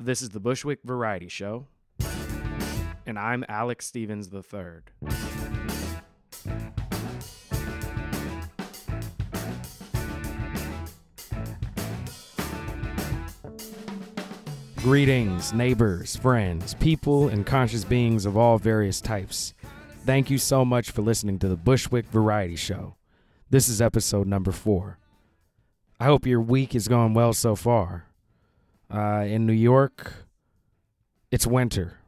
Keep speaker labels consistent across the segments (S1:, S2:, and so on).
S1: This is the Bushwick Variety Show, and I'm Alex Stevens III. Greetings, neighbors, friends, people, and conscious beings of all various types. Thank you so much for listening to the Bushwick Variety Show. This is episode number four. I hope your week is going well so far. Uh, in New York, it's winter.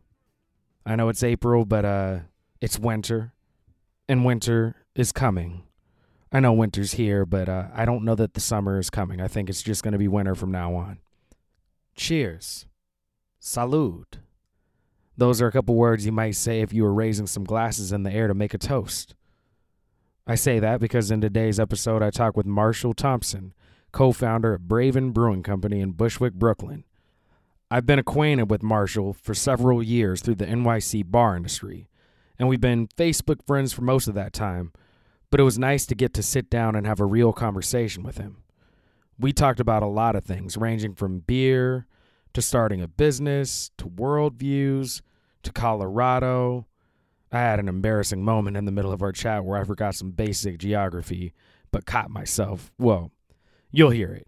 S1: I know it's April, but uh, it's winter, and winter is coming. I know winter's here, but uh, I don't know that the summer is coming. I think it's just going to be winter from now on. Cheers. Salud. Those are a couple words you might say if you were raising some glasses in the air to make a toast. I say that because in today's episode, I talk with Marshall Thompson, co founder of Braven Brewing Company in Bushwick, Brooklyn. I've been acquainted with Marshall for several years through the NYC bar industry, and we've been Facebook friends for most of that time, but it was nice to get to sit down and have a real conversation with him. We talked about a lot of things, ranging from beer to starting a business to worldviews to Colorado. I had an embarrassing moment in the middle of our chat where I forgot some basic geography, but caught myself. Well, you'll hear it.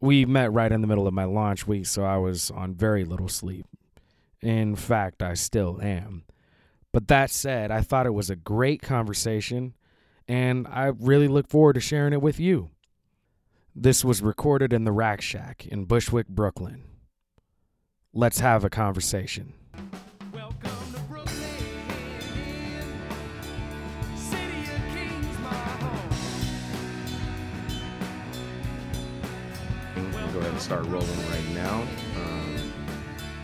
S1: We met right in the middle of my launch week, so I was on very little sleep. In fact, I still am. But that said, I thought it was a great conversation, and I really look forward to sharing it with you. This was recorded in the Rack Shack in Bushwick, Brooklyn. Let's have a conversation. Start rolling right now. Um,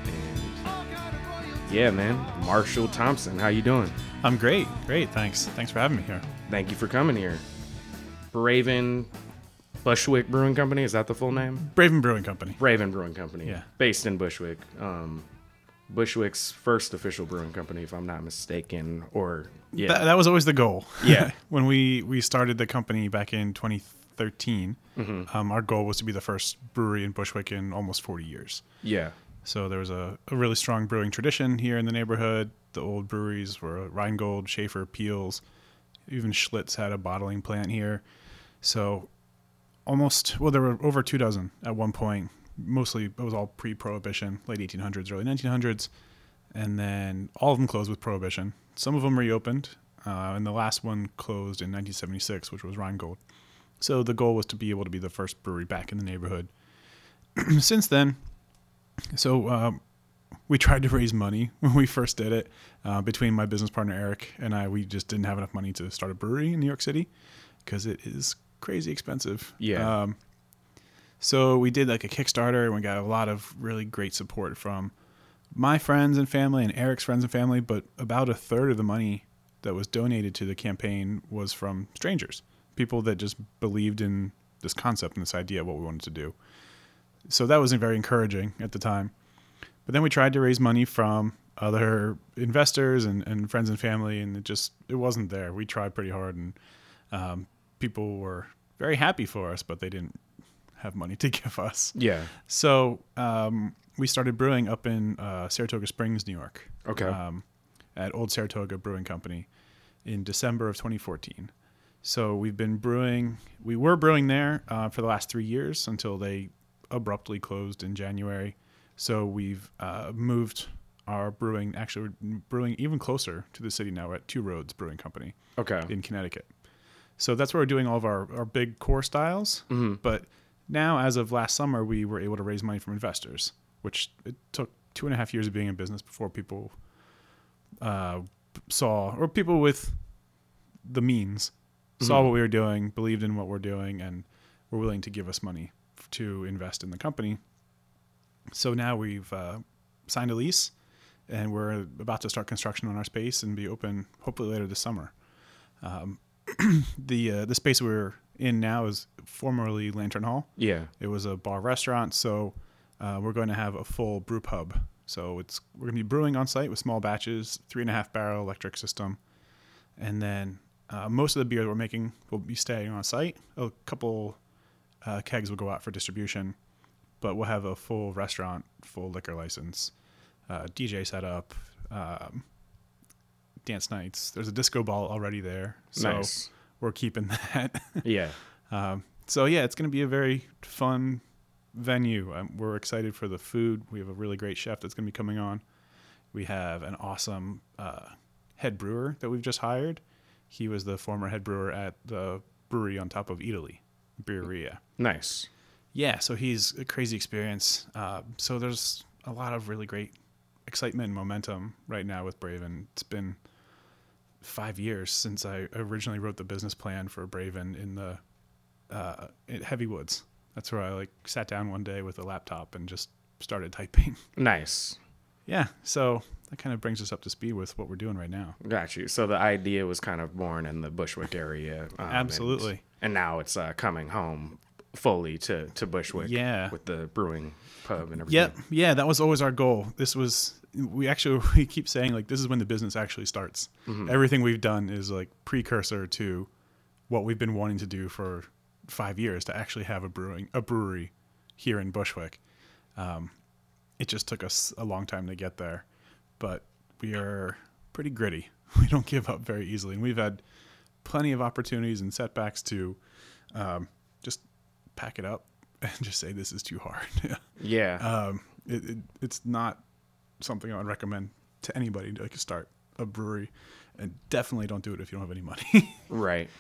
S1: and
S2: All kind of royalty.
S1: yeah, man, Marshall Thompson, how you doing?
S3: I'm great. Great. Thanks. Thanks for having me here.
S1: Thank you for coming here. Braven Bushwick Brewing Company, is that the full name?
S3: Braven Brewing Company.
S1: Braven Brewing Company.
S3: Yeah.
S1: Based in Bushwick. Um, Bushwick's first official brewing company, if I'm not mistaken. Or yeah,
S3: That, that was always the goal.
S1: Yeah.
S3: when we we started the company back in 2013,
S1: Mm-hmm.
S3: um, our goal was to be the first brewery in Bushwick in almost 40 years.
S1: yeah,
S3: So there was a, a really strong brewing tradition here in the neighborhood. The old breweries were Rheingold, Schaefer, Piels. Even Schlitz had a bottling plant here. So almost, well, there were over two dozen at one point. Mostly, it was all pre prohibition, late 1800s, early 1900s. And then all of them closed with prohibition. Some of them reopened, uh, and the last one closed in 1976, which was Rheingold. So the goal was to be able to be the first brewery back in the neighborhood. Since then, so um, we tried to raise money when we first did it. Uh, between my business partner Eric and I, we just didn't have enough money to start a brewery in New York City because it is crazy expensive.
S1: Yeah.
S3: Um, so we did like a Kickstarter and we got a lot of really great support from my friends and family and Eric's friends and family. But about a third of the money that was donated to the campaign was from strangers, people that just believed in this concept and this idea of what we wanted to do. So that wasn't very encouraging at the time. But then we tried to raise money from other investors and, and friends and family, and it just it wasn't there. We tried pretty hard, and um, people were very happy for us, but they didn't have money to give us.
S1: yeah.
S3: So um, we started brewing up in uh, Saratoga Springs, New York,
S1: Okay.
S3: um, at Old Saratoga Brewing Company in December of 2014. So we've been brewing. We were brewing there uh, for the last three years until they abruptly closed in January. So we've uh, moved our brewing. Actually, we're brewing even closer to the city now. We're at Two Roads Brewing Company
S1: okay.
S3: in Connecticut. So that's where we're doing all of our, our big core styles. But now, as of last summer, we were able to raise money from investors, which it took two and a half years of being in business before people uh, saw, or people with the means saw what we were doing, believed in what we're doing, and were willing to give us money to invest in the company. So now we've uh, signed a lease and we're about to start construction on our space and be open hopefully later this summer. Um, the uh, the space we're in now is formerly Lantern Hall.
S1: Yeah.
S3: It was a bar restaurant, so uh, we're going to have a full brew pub. So it's we're going to be brewing on site with small batches, three and a half barrel electric system, and then uh, most of the beer that we're making will be staying on site. A couple uh, kegs will go out for distribution, but we'll have a full restaurant, full liquor license, uh, DJ setup, um, dance nights. There's a disco ball already there, so
S1: nice.
S3: we're keeping that.
S1: Yeah.
S3: Um, so yeah, it's going to be a very fun venue. Um, we're excited for the food. We have a really great chef that's going to be coming on. We have an awesome uh, head brewer that we've just hired. He was the former head brewer at the brewery on top of Eataly, Birreria.
S1: Nice.
S3: Yeah, so he's a crazy experience. Uh, so there's a lot of really great excitement and momentum right now with Braven. It's been five years since I originally wrote the business plan for Braven in the uh, Heavy Woods. That's where I like sat down one day with a laptop and just started typing.
S1: Nice.
S3: Yeah, so that kind of brings us up to speed with what we're doing right now.
S1: Got you. So the idea was kind of born in the Bushwick area. um,
S3: Absolutely.
S1: And, now it's uh, coming home fully to, to Bushwick.
S3: Yeah.
S1: With the brewing pub and everything.
S3: Yep. Yeah, that was always our goal. This was we actually we keep saying like this is when the business actually starts. Everything we've done is like precursor to what we've been wanting to do for five years to actually have a brewing a brewery here in Bushwick. Um, it just took us a long time to get there, but we are pretty gritty. We don't give up very easily, and we've had plenty of opportunities and setbacks to um, just pack it up and just say this is too hard.
S1: Yeah.
S3: um, it, it, it's not something I would recommend to anybody to like start a brewery, and definitely don't do it if you don't have any money.
S1: Right.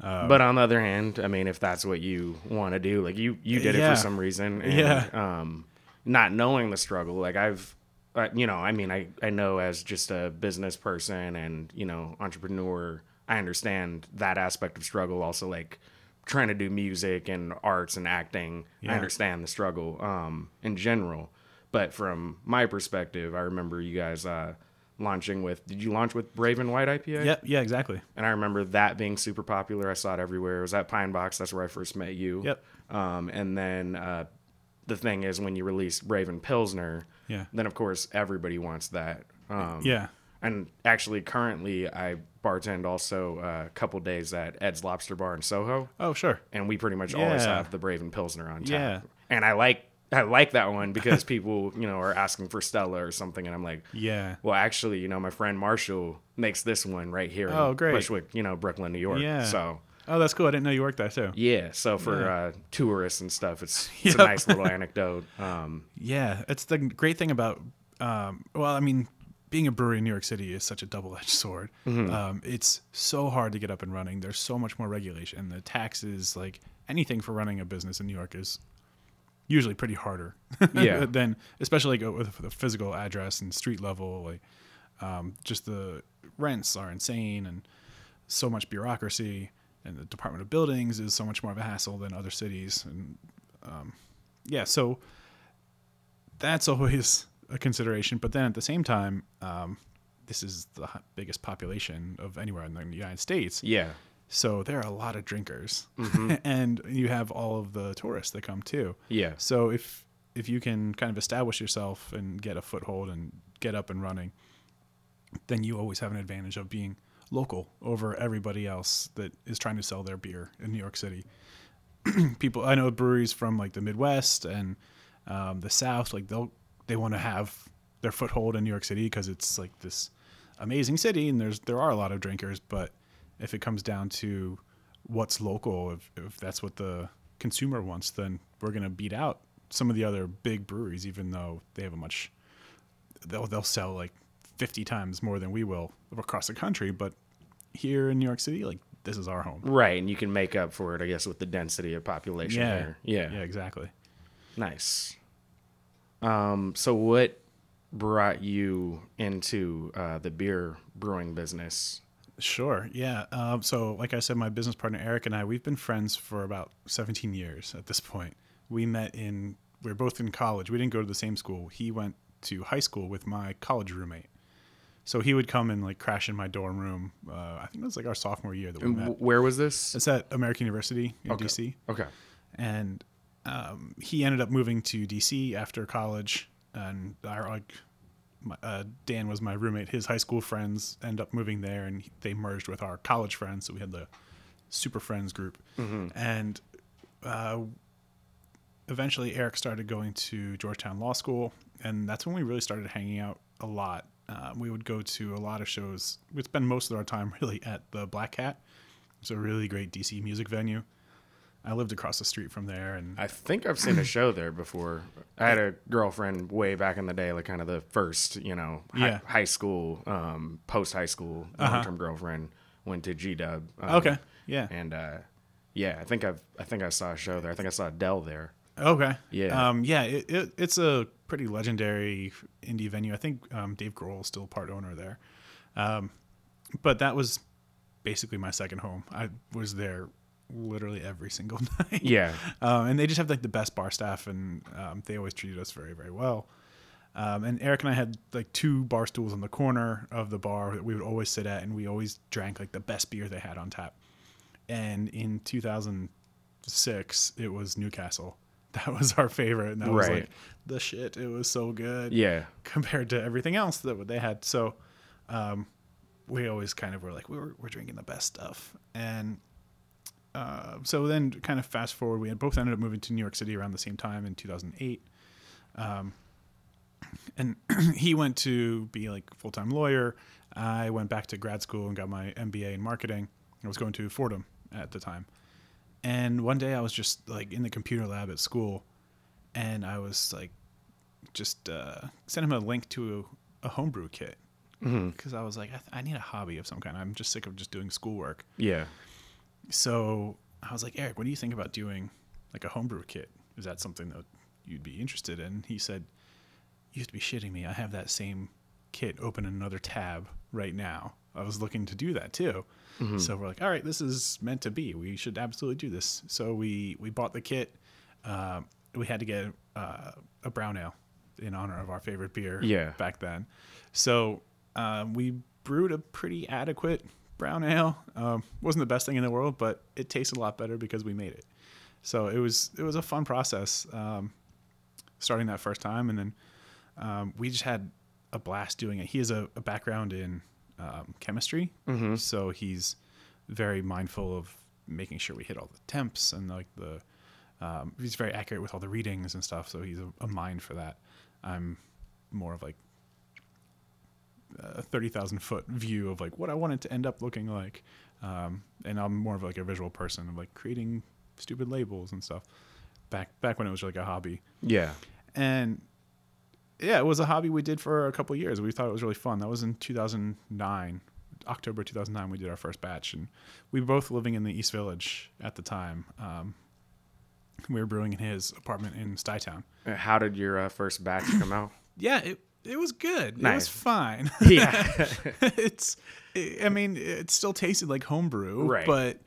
S3: Um,
S1: but on the other hand, I mean, if that's what you want to do, like you, you did it for some reason. And,
S3: Yeah.
S1: Um, not knowing the struggle, like I've, uh, you know, I mean, I, I know as just a business person and, you know, entrepreneur, I understand that aspect of struggle. Also, like trying to do music and arts and acting, I understand the struggle um, in general. But from my perspective, I remember you guys uh, launching with, did you launch with Braven White IPA?
S3: yeah, yeah, exactly.
S1: And I remember that being super popular. I saw it everywhere. It was at Pine Box. That's where I first met you.
S3: Yep.
S1: Um, and then uh, the thing is, when you release Braven Pilsner,
S3: Yeah.
S1: then of course everybody wants that. Um,
S3: Yeah.
S1: And actually, currently, I bartend also uh, a couple days at Ed's Lobster Bar in Soho,
S3: Oh, sure.
S1: and we pretty much always have the Braven Pilsner on tap.
S3: Yeah.
S1: And I like I like that one because people, you know, are asking for Stella or something, and I'm like,
S3: Yeah.
S1: well, actually, you know, my friend Marshall makes this one right here
S3: Oh,
S1: in
S3: great.
S1: Bushwick, you know, Brooklyn, New York.
S3: Yeah.
S1: So
S3: Oh, that's cool. I didn't know you worked there too.
S1: yeah, so for
S3: Yeah.
S1: uh, tourists and stuff, it's it's
S3: Yep.
S1: a nice little anecdote. Um,
S3: Yeah, it's the great thing about. Um, well, I mean, being a brewery in New York City is such a double-edged sword. Um, it's so hard to get up and running. There's so much more regulation. The taxes, like anything for running a business in New York, is usually pretty harder.
S1: Yeah.
S3: than especially like with the physical address and street level. Like, um, just the rents are insane and so much bureaucracy. And the Department of Buildings is so much more of a hassle than other cities. And um, yeah, so that's always a consideration. But then at the same time, um, this is the biggest population of anywhere in the United States.
S1: yeah,
S3: So there are a lot of drinkers, and you have all of the tourists that come too.
S1: yeah,
S3: So if if you can kind of establish yourself and get a foothold and get up and running, then you always have an advantage of being local over everybody else that is trying to sell their beer in New York City. People, I know breweries from like the Midwest and um, the South, like they'll they want to have their foothold in New York City because it's like this amazing city and there's there are a lot of drinkers. But if it comes down to what's local, if, if that's what the consumer wants, then we're gonna beat out some of the other big breweries, even though they have a much they'll they'll sell like 50 times more than we will across the country. But here in New York City, like this is our home.
S1: right. And you can make up for it, I guess, with the density of population
S3: Yeah.
S1: there. Yeah,
S3: Yeah, exactly.
S1: nice. Um, so what brought you into uh, the beer brewing business?
S3: Sure. Yeah. Um, so, like I said, my business partner Eric and I, we've been friends for about 17 years at this point. We met in, we were both in college. We didn't go to the same school. He went to high school with my college roommate. So he would come and like crash in my dorm room. Uh, I think it was like our sophomore year that we
S1: And
S3: met.
S1: where was this?
S3: It's at American University in
S1: Okay.
S3: DC.
S1: Okay.
S3: and um, he ended up moving to DC after college. And our like, my, uh, Dan was my roommate. His high school friends end up moving there, and they merged with our college friends. So we had the super friends group, and uh, eventually Eric started going to Georgetown Law School, and that's when we really started hanging out a lot. Uh, we would go to a lot of shows. We'd spend most of our time really at the Black Cat. It's a really great DC music venue. I lived across the street from there, and
S1: I think I've seen a show there before. I had a girlfriend way back in the day, like kind of the first, you know, hi-
S3: Yeah.
S1: high school, um, post high school long term girlfriend went to G Dub. Um,
S3: Okay, yeah.
S1: And uh, yeah, I think I've I think I saw a show there. I think I saw Dell there.
S3: Okay.
S1: Yeah.
S3: Um, yeah. It, it, it's a pretty legendary indie venue. I think um, Dave Grohl is still part owner there. Um, but that was basically my second home. I was there literally every single night.
S1: Yeah.
S3: Um, and they just have like the best bar staff, and um, they always treated us very, very well. Um, and Eric and I had like two bar stools on the corner of the bar that we would always sit at, and we always drank like the best beer they had on tap. And in 2006, it was Newcastle. That was our favorite, and that was like the shit. It was so good
S1: Yeah.
S3: compared to everything else that they had. So um, we always kind of were like, we were, we're drinking the best stuff. And uh, so then kind of fast forward, we had both ended up moving to New York City around the same time in 2008. Um, and he went to be like full-time lawyer. I went back to grad school and got my MBA in marketing. I was going to Fordham at the time. And one day I was just like in the computer lab at school and I was like just uh, sent him a link to a, a homebrew kit because I was like, I, th- I need a hobby of some kind. I'm just sick of just doing schoolwork.
S1: Yeah.
S3: So I was like, Eric, what do you think about doing like a homebrew kit? Is that something that you'd be interested in? He said, You have to be shitting me. I have that same kit open in another tab right now. I was looking to do that too. So we're like, all right, this is meant to be. We should absolutely do this. So we we bought the kit. Uh, we had to get uh, a brown ale in honor of our favorite beer
S1: Yeah.
S3: back then. So um, we brewed a pretty adequate brown ale. Um, wasn't the best thing in the world, but it tasted a lot better because we made it. So it was it was a fun process um, starting that first time, and then um, we just had a blast doing it. He has a, a background in um, chemistry, so he's very mindful of making sure we hit all the temps and like the. Um, he's very accurate with all the readings and stuff, so he's a, a mind for that. I'm more of like a thirty thousand foot view of like what I want it to end up looking like, um, and I'm more of like a visual person of like creating stupid labels and stuff. Back back when it was like a hobby,
S1: Yeah.
S3: and yeah, it was a hobby we did for a couple of years. We thought it was really fun. That was in 2009, October 2009. We did our first batch, and we were both living in the East Village at the time. Um, we were brewing in his apartment in Stuytown.
S1: How did your uh, first batch come out?
S3: Yeah, it it was good. It was fine.
S1: yeah.
S3: it's, I mean, it still tasted like homebrew,
S1: Right.
S3: but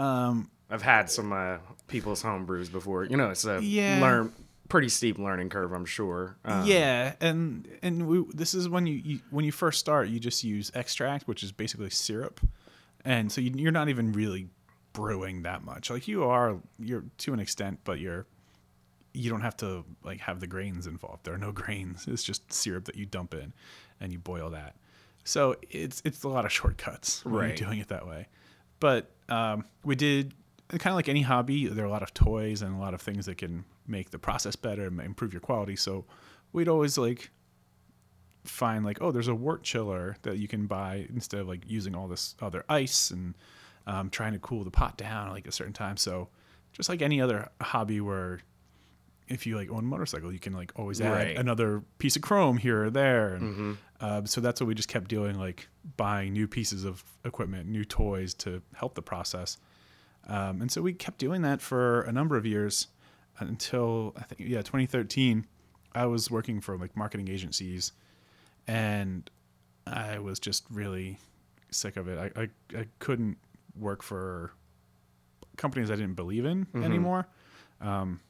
S3: um,
S1: I've had some uh, people's homebrews before. You know, it's a
S3: Yeah.
S1: learn pretty steep learning curve, I'm sure. Um,
S3: yeah, and and we, this is when you, you when you first start, you just use extract, which is basically syrup, and so you, you're not even really brewing that much. Like you are, you're to an extent, but you're you don't have to like have the grains involved. There are no grains. It's just syrup that you dump in, and you boil that. So it's it's a lot of shortcuts when
S1: Right.
S3: you're doing it that way. But um, we did kind of like any hobby. There are a lot of toys and a lot of things that can make the process better and improve your quality. So we'd always like find like, oh, there's a wort chiller that you can buy instead of like using all this other ice and um, trying to cool the pot down like a certain time. So just like any other hobby where if you like own a motorcycle, you can like always add
S1: Right.
S3: another piece of chrome here or there. And uh, so that's what we just kept doing, like buying new pieces of equipment, new toys to help the process. Um, and so we kept doing that for a number of years until I think, yeah, 2013. I was working for like marketing agencies and I was just really sick of it. I, I, I couldn't work for companies I didn't believe in anymore. Um,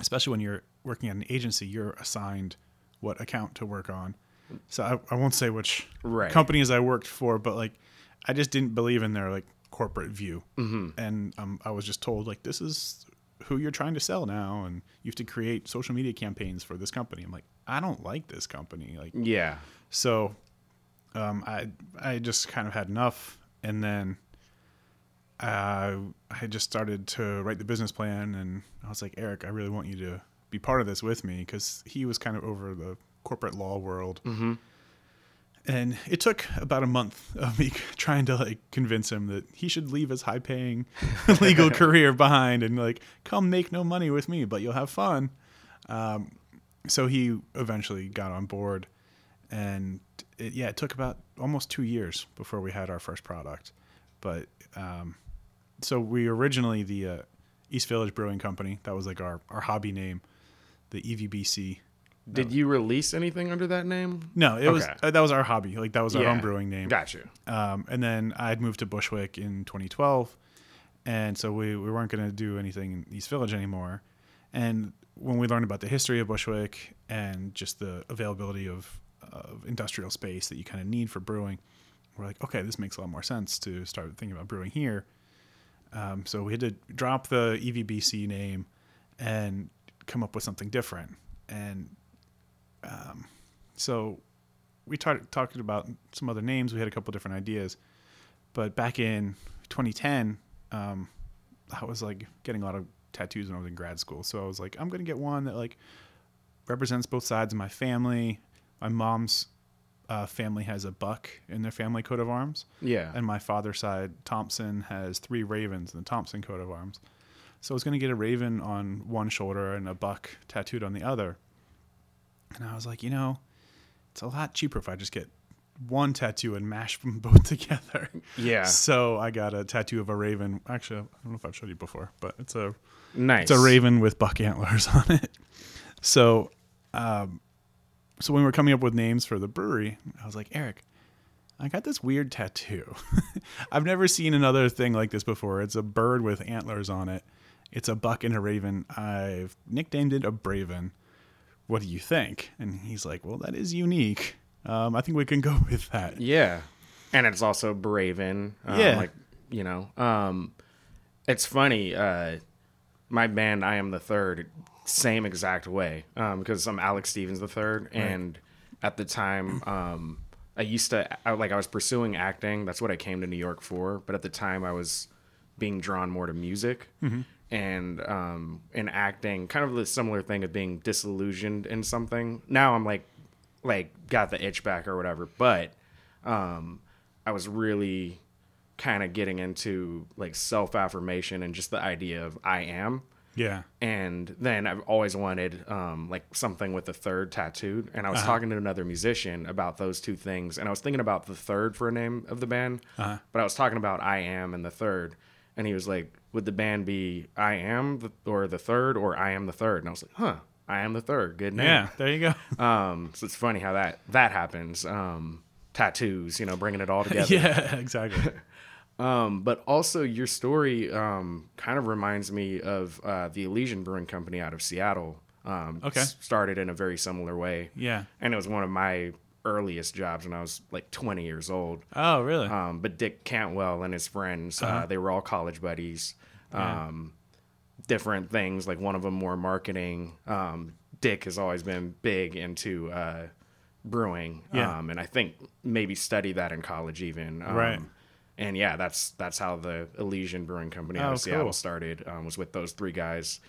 S3: especially when you're working at an agency, you're assigned what account to work on. So I, I won't say which
S1: Right.
S3: companies I worked for, but like I just didn't believe in their like corporate view, mm-hmm. and um, I was just told like this is who you're trying to sell now, and you have to create social media campaigns for this company. I'm like, I don't like this company, like
S1: Yeah.
S3: so um, I I just kind of had enough, and then uh, I just started to write the business plan, and I was like, Eric, I really want you to be part of this with me because he was kind of over the corporate law world.
S1: Mm-hmm.
S3: And it took about a month of me trying to like convince him that he should leave his high paying legal career behind and like come make no money with me, but you'll have fun. Um, so he eventually got on board, and it, yeah, it took about almost two years before we had our first product. But um, so we originally the uh, East Village Brewing Company. That was like our our hobby name, the EVBC.
S1: Did you release anything under that name?
S3: No, it was uh, that was our hobby. Like that was our
S1: Yeah.
S3: home brewing name.
S1: Gotcha.
S3: Um, and then I'd moved to Bushwick in 2012, and so we, we weren't going to do anything in East Village anymore. And when we learned about the history of Bushwick and just the availability of, of industrial space that you kind of need for brewing, we're like, okay, this makes a lot more sense to start thinking about brewing here. Um, so we had to drop the EVBC name and come up with something different. And um, so we talked talked about some other names. We had a couple different ideas, but back in 2010, um, I was like getting a lot of tattoos when I was in grad school. So I was like, I'm gonna get one that like represents both sides of my family. My mom's uh, family has a buck in their family coat of arms,
S1: Yeah.
S3: and my father's side, Thompson, has three ravens in the Thompson coat of arms. So I was going to get a raven on one shoulder and a buck tattooed on the other. And I was like, you know, it's a lot cheaper if I just get one tattoo and mash them both together.
S1: yeah.
S3: So I got a tattoo of a raven. Actually, I don't know if I've showed you before, but it's a
S1: nice.
S3: it's a raven with buck antlers on it. So, um, so when we were coming up with names for the brewery, I was like, Eric, I got this weird tattoo. I've never seen another thing like this before. It's a bird with antlers on it. It's a buck and a raven. I've nicknamed it a Braven. What do you think? And he's like, Well, that is unique. Um, I think we can go with that.
S1: Yeah, and it's also Braven. Um,
S3: Yeah.
S1: like you know, um, it's funny. Uh, my band, I am the third, same exact way. Um, because I'm Alex Stevens the third, and at the time, um, I used to I, like I was pursuing acting. That's what I came to New York for. But at the time, I was being drawn more to music. And um, in acting, kind of the similar thing of being disillusioned in something. Now I'm like, like got the itch back or whatever. But um, I was really kind of getting into like self affirmation and just the idea of I am.
S3: Yeah.
S1: And then I've always wanted um, like something with the third tattooed. And I was talking to another musician about those two things. And I was thinking about the third for a name of the band.
S3: Uh-huh.
S1: But I was talking about I am and the third. And he was like, would the band be I am the, or the third or I am the third? And I was like, huh, I am the third. Good name.
S3: Yeah. There you go.
S1: Um, so it's funny how that that happens. Um, tattoos, you know, bringing it all together.
S3: yeah, exactly.
S1: Um, but also your story um, kind of reminds me of uh, the Elysian Brewing Company out of Seattle. Um,
S3: Okay.
S1: s- started in a very similar way,
S3: Yeah.
S1: and it was one of my earliest jobs when I was like 20 years old.
S3: Oh, really?
S1: Um, but Dick Cantwell and his friends, uh, they were all college buddies. Um, Different things, like one of them more marketing. Um, Dick has always been big into uh, brewing,
S3: Yeah.
S1: um, and I think maybe studied that in college even. Um,
S3: Right.
S1: And yeah, that's that's how the Elysian Brewing Company out
S3: Oh,
S1: of Seattle
S3: cool.
S1: started. Um, was with those three guys,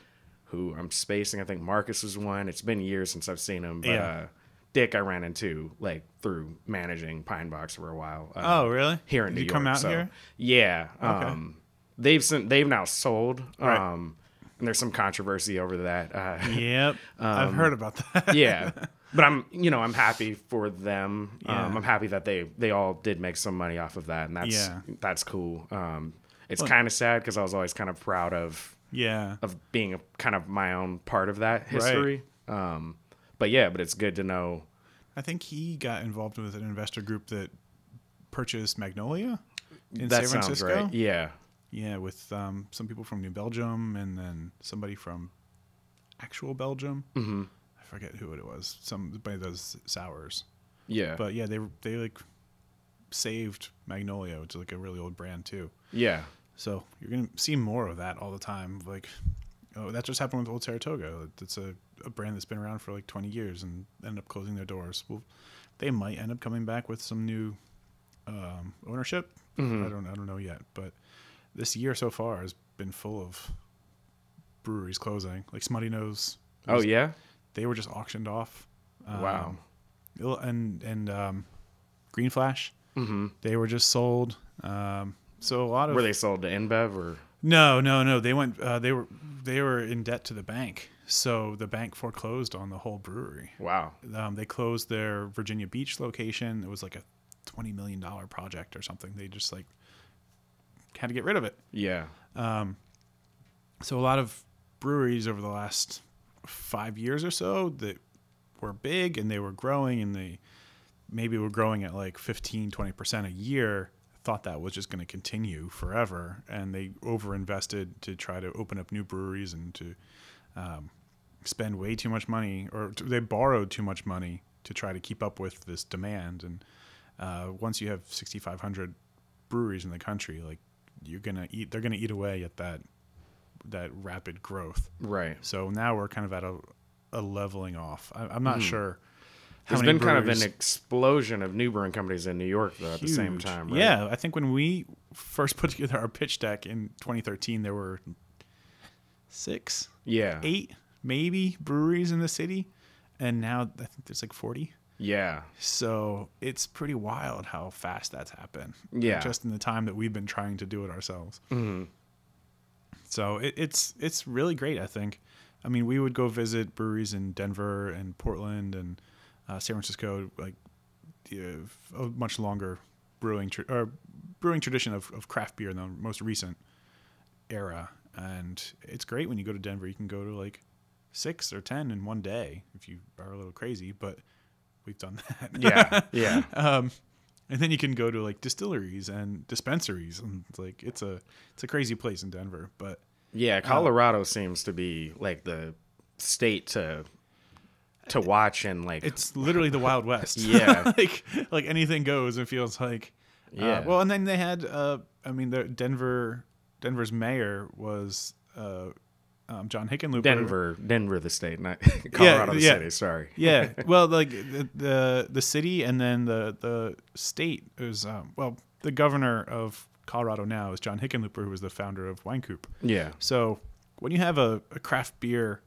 S1: who I'm spacing. I think Marcus was one. It's been years since I've seen him, but
S3: Yeah.
S1: uh, Dick I ran into like through managing Pine Box for a while. Uh,
S3: oh, really?
S1: here in
S3: Did
S1: New
S3: you come out
S1: so-
S3: here?
S1: Yeah.
S3: Okay.
S1: Um, they've sent, they've now sold.
S3: Right.
S1: Um, and there's some controversy over that. Uh,
S3: Yep. I've heard about that.
S1: yeah. But I'm, you know, I'm happy for them.
S3: Yeah.
S1: Um, I'm happy that they they all did make some money off of that, and that's
S3: Yeah.
S1: that's cool. Um, it's
S3: Well-
S1: kind of sad because I was always kind of proud of
S3: Yeah.
S1: of being a kind of my own part of that history. Um, but yeah, but it's good to know.
S3: I think he got involved with an investor group that purchased Magnolia in
S1: that
S3: San
S1: sounds
S3: Francisco.
S1: right. Yeah.
S3: Yeah, with um, some people from New Belgium and then somebody from actual Belgium.
S1: hmm
S3: I forget who it was. Somebody does sours.
S1: Yeah.
S3: But yeah, they they like saved Magnolia, which is like a really old brand too.
S1: yeah.
S3: So you're gonna see more of that all the time. Like, oh, that just happened with Old Saratoga. It's a, a brand that's been around for like 20 years and ended up closing their doors. Well, they might end up coming back with some new um, ownership.
S1: Mhm.
S3: I don't I don't know yet, but this year so far has been full of breweries closing. Like Smuttynose,
S1: Oh yeah.
S3: they were just auctioned off.
S1: Wow.
S3: Um, and and um, Green Flash,
S1: Mm-hmm.
S3: they were just sold. Um, so a lot of
S1: Were they sold to InBev or?
S3: No, no, no. They went. Uh, they were they were in debt to the bank, so the bank foreclosed on the whole brewery.
S1: Wow.
S3: Um, they closed their Virginia Beach location. It was like a twenty million dollar project or something. They just like had to get rid of it.
S1: Yeah.
S3: Um, So a lot of breweries over the last five years or so that were big and they were growing and they maybe were growing at like 15, 20% a year thought that was just going to continue forever and they overinvested to try to open up new breweries and to um, spend way too much money or they borrowed too much money to try to keep up with this demand. And uh, once you have 6500 breweries in the country like you're gonna eat they're gonna eat away at that that rapid growth.
S1: Right.
S3: so now we're kind of at a, a leveling off. I, i'm not sure how
S1: There's been kind of an explosion of new brewing companies in New York though at the same time. Right?
S3: Yeah, I think when we first put together our pitch deck in 2013, there were six,
S1: Yeah.
S3: eight, maybe breweries in the city, and now I think there's like 40.
S1: Yeah.
S3: So it's pretty wild how fast that's happened.
S1: Yeah.
S3: just in the time that we've been trying to do it ourselves. Mm-hmm. So it, it's it's really great. I think. I mean, we would go visit breweries in Denver and Portland and uh, San Francisco, like the, a much longer brewing tr- or brewing tradition of, of craft beer in the most recent era. And it's great when you go to Denver. You can go to like six or ten in one day if you are a little crazy, but we've done that.
S1: Yeah. Yeah.
S3: um, and then you can go to like distilleries and dispensaries, and it's like it's a it's a crazy place in Denver. But
S1: Yeah, Colorado seems to be like the state to to watch and like
S3: it's literally the Wild West.
S1: Yeah.
S3: like like anything goes. It feels like. Uh,
S1: Yeah.
S3: well, and then they had. Uh, I mean, the Denver Denver's mayor was uh, um, John Hickenlooper.
S1: Denver, Denver, the state, not Colorado
S3: yeah.
S1: City. Sorry.
S3: Yeah. Well, like the, the the city and then the the state is um, well the governor of Colorado now is John Hickenlooper, who was the founder of Wynkoop.
S1: Yeah.
S3: So when you have a, a craft beer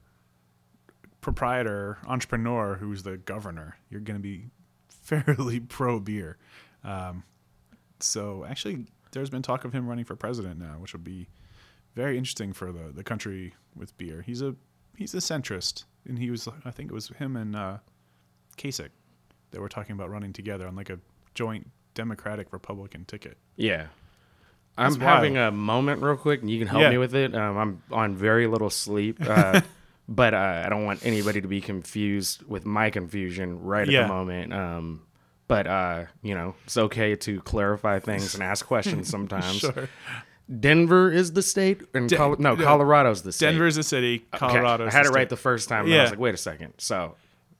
S3: proprietor, entrepreneur who's the governor, you're going to be fairly pro beer. Um, so actually, there's been talk of him running for president now, which would be very interesting for the, the country with beer. He's a he's a centrist, and he was I think it was him and uh, Kasich that were talking about running together on like a joint Democratic Republican ticket.
S1: Yeah. I'm having a moment real quick, and you can help
S3: Yeah.
S1: me with it. Um, I'm on very little sleep, uh, but uh, I don't want anybody to be confused with my confusion right at
S3: Yeah.
S1: the moment. Um, but uh, you know, it's okay to clarify things and ask questions sometimes.
S3: Sure.
S1: Denver is the state, and
S3: De-
S1: Col- no, Colorado's the state.
S3: Denver's the city.
S1: Okay,
S3: Colorado.
S1: I had it right the first time. And I
S3: Yeah.
S1: was like, wait a second. So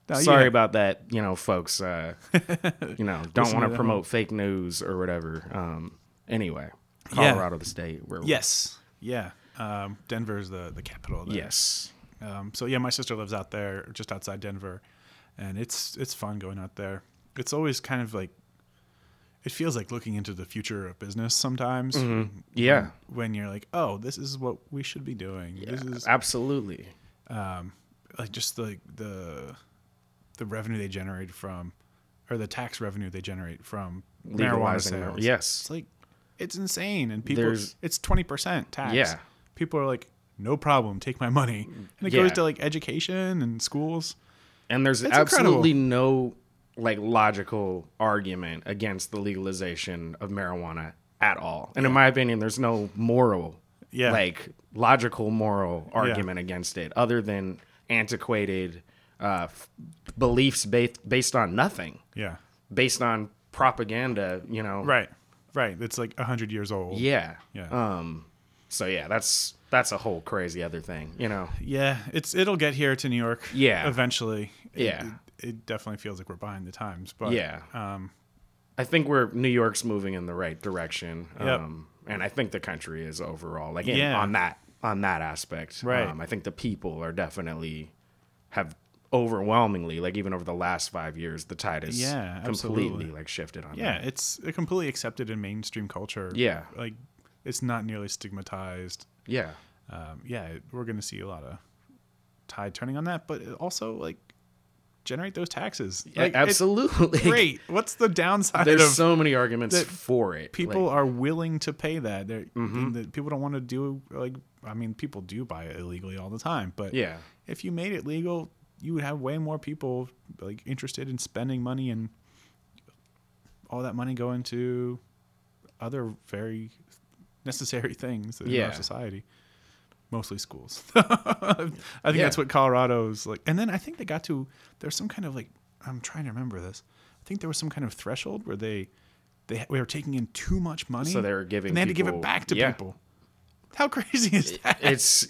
S3: No,
S1: sorry
S3: had-
S1: about that, you know, folks. Uh, you know, don't want
S3: to
S1: promote fake news or whatever. Um, anyway,
S3: Yeah.
S1: Colorado, the state. Where
S3: Yes. Yeah. Um, Denver's the the capital. There.
S1: Yes.
S3: Um, so yeah, my sister lives out there, just outside Denver, and it's it's fun going out there. It's always kind of like it feels like looking into the future of business sometimes.
S1: Mm-hmm. Yeah.
S3: When you're like, oh, this is what we should be doing. This is
S1: Absolutely.
S3: um, like just the the the revenue they generate from, or the tax revenue they generate from marijuana sales.
S1: yes.
S3: it's like it's insane, and people
S1: There's-
S3: it's twenty percent tax.
S1: Yeah.
S3: people are like, no problem, take my money, and it
S1: Yeah.
S3: goes to like education and schools.
S1: And there's absolutely no like logical argument against the legalization of marijuana at all. And in my opinion, there's no moral,
S3: Yeah.
S1: like logical moral argument against it, other than antiquated uh, f- beliefs based based on nothing,
S3: Yeah,
S1: based on propaganda. You know,
S3: right, right. It's like hundred years old.
S1: Yeah.
S3: Yeah.
S1: Um. So yeah, that's that's a whole crazy other thing. You know.
S3: yeah. It's it'll get here to New York.
S1: Yeah.
S3: eventually. It-
S1: Yeah.
S3: it, it definitely feels like we're behind the times. But
S1: Yeah.
S3: um,
S1: I think we're New York's moving in the right direction.
S3: Yep.
S1: Um, and I think the country is overall like in,
S3: Yeah.
S1: on that on that aspect.
S3: Right.
S1: Um, I think the people are definitely have overwhelmingly like even over the last five years the tide has
S3: Yeah,
S1: completely
S3: absolutely.
S1: like shifted on
S3: yeah,
S1: that.
S3: it's completely accepted in mainstream culture.
S1: Yeah.
S3: like it's not nearly stigmatized.
S1: Yeah.
S3: Um, yeah, it- we're going to see a lot of tide turning on that, but also like generate those taxes. Like, it's
S1: absolutely.
S3: Great. What's the downside
S1: There's so many arguments for it.
S3: people
S1: Like,
S3: are willing to pay that? They're,
S1: Mhm.
S3: the- people don't want to do like I mean, people do buy it illegally all the time, but
S1: yeah.
S3: if you made it legal, you would have way more people like interested in spending money and all that money going to other very necessary things in
S1: Yeah.
S3: our society. Mostly schools. I think
S1: Yeah.
S3: that's what Colorado's like. And then I think they got to there's some kind of like I'm trying to remember this. I think there was some kind of threshold where they they, they were taking in too much money.
S1: So they were giving
S3: and they had to give it back to
S1: yeah.
S3: people. How crazy is that?
S1: It's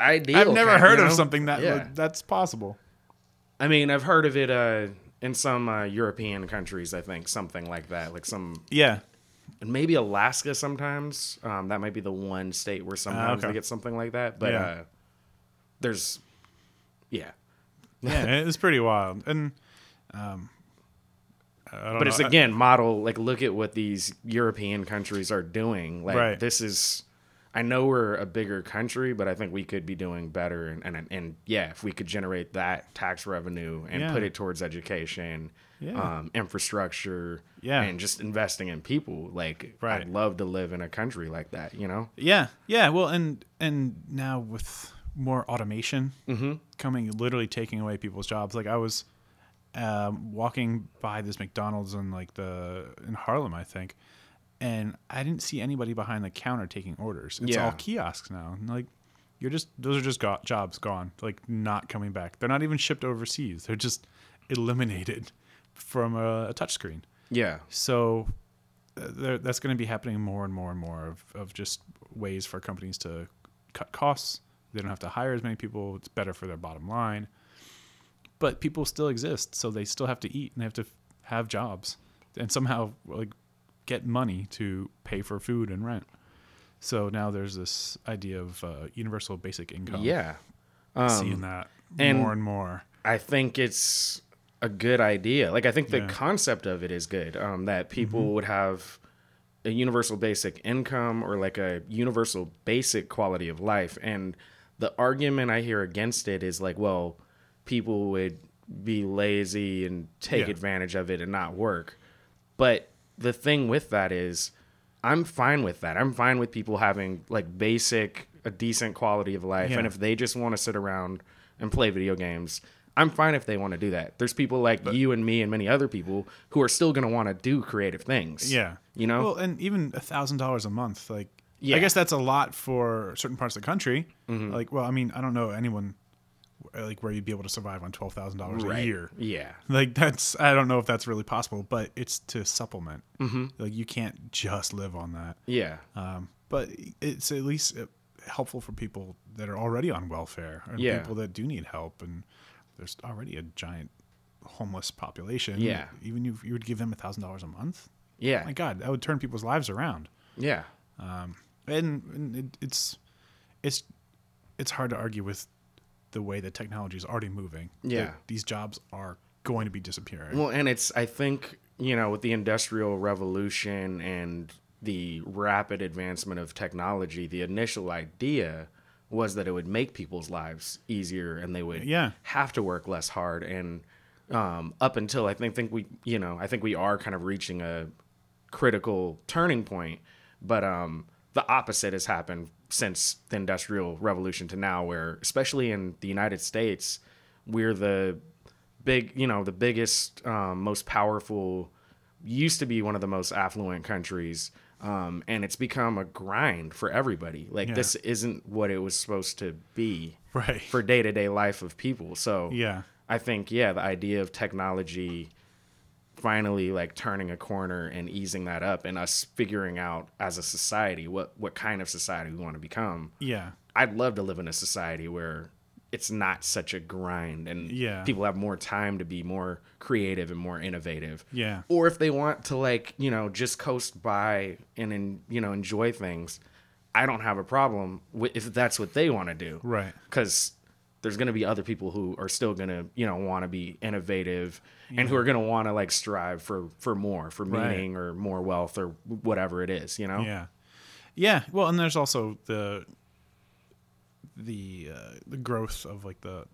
S1: ideal.
S3: I've never heard of
S1: know?
S3: something that
S1: Yeah.
S3: that's possible.
S1: I mean, I've heard of it uh, in some uh, European countries. I think something like that, like some
S3: Yeah.
S1: Maybe Alaska. Sometimes um, that might be the one state where sometimes
S3: okay.
S1: they get something like that. But
S3: Yeah.
S1: uh, there's, yeah,
S3: yeah, it's pretty wild. And um, I don't
S1: but it's again model. Like, look at what these European countries are doing. Like,
S3: Right.
S1: this is. I know we're a bigger country, but I think we could be doing better. And and, and yeah, if we could generate that tax revenue and
S3: Yeah.
S1: put it towards education,
S3: Yeah.
S1: um, infrastructure,
S3: Yeah.
S1: and just investing in people, like
S3: Right.
S1: I'd love to live in a country like that. You know?
S3: yeah, yeah. Well, and and now with more automation
S1: Mm-hmm.
S3: coming, literally taking away people's jobs. Like I was um, walking by this McDonald's in like the in Harlem, I think, and I didn't see anybody behind the counter taking orders. It's
S1: Yeah.
S3: all kiosks now. And, Like you're just those are just go- jobs gone, like not coming back. They're not even shipped overseas. They're just eliminated from a, a touchscreen.
S1: Yeah.
S3: So uh, that's going to be happening more and more and more of, of just ways for companies to cut costs. They don't have to hire as many people. It's better for their bottom line. But people still exist, so they still have to eat and they have to have jobs and somehow like get money to pay for food and rent. So now there's this idea of uh, universal basic income.
S1: Yeah.
S3: seeing
S1: Um,
S3: that
S1: and-
S3: more and more.
S1: I think it's a good idea. Like I think the
S3: Yeah.
S1: concept of it is good. Um, that people
S3: Mm-hmm.
S1: would have a universal basic income or like a universal basic quality of life. And the argument I hear against it is like, well, people would be lazy and take
S3: Yeah.
S1: advantage of it and not work. But the thing with that is I'm fine with that. I'm fine with people having like basic, a decent quality of life.
S3: Yeah.
S1: And if they just want to sit around and play video games, I'm fine if they want to do that. There's people like you and me and many other people who are still going to want to do creative things.
S3: Yeah.
S1: You know?
S3: Well, and even a thousand dollars a month, like
S1: Yeah.
S3: I guess that's a lot for certain parts of the country. Like, well, I mean, I don't know anyone like where you'd be able to survive on twelve thousand dollars a year.
S1: Yeah.
S3: Like that's I don't know if that's really possible, but it's to supplement.
S1: Mm-hmm.
S3: Like you can't just live on that.
S1: Yeah.
S3: Um, but it's at least uh, helpful for people that are already on welfare and
S1: Yeah.
S3: people that do need help. And there's already a giant homeless population.
S1: Yeah.
S3: Even if you would give them a thousand dollars a month,
S1: Yeah.
S3: my God, that would turn people's lives around.
S1: Yeah.
S3: Um, and, and it, it's it's it's hard to argue with the way that technology is already moving. that
S1: Yeah.
S3: these jobs are going to be disappearing.
S1: Well, and it's I think you know with the industrial revolution and the rapid advancement of technology, the initial idea was that it would make people's lives easier and they would
S3: Yeah.
S1: have to work less hard. And um, up until I think think we you know I think we are kind of reaching a critical turning point, but um, the opposite has happened since the industrial revolution to now, where especially in the United States, we're the big, you know, the biggest, um, most powerful, used to be one of the most affluent countries. Um, and it's become a grind for everybody. Like
S3: Yeah.
S1: this isn't what it was supposed to be
S3: right.
S1: for day to day life of people. So
S3: yeah.
S1: I think, yeah, the idea of technology finally like turning a corner and easing that up and us figuring out as a society what what kind of society we want to become.
S3: Yeah.
S1: I'd love to live in a society where it's not such a grind and
S3: Yeah.
S1: people have more time to be more creative and more innovative.
S3: Yeah.
S1: Or if they want to like, you know, just coast by and, you know, enjoy things, I don't have a problem with if that's what they want to do
S3: Right.
S1: because there's going to be other people who are still going to you know want to be innovative and who are going to want to like strive for for more for
S3: Right.
S1: meaning or more wealth or whatever it is you know
S3: Yeah. Yeah, well, and there's also the the uh, the growth of like the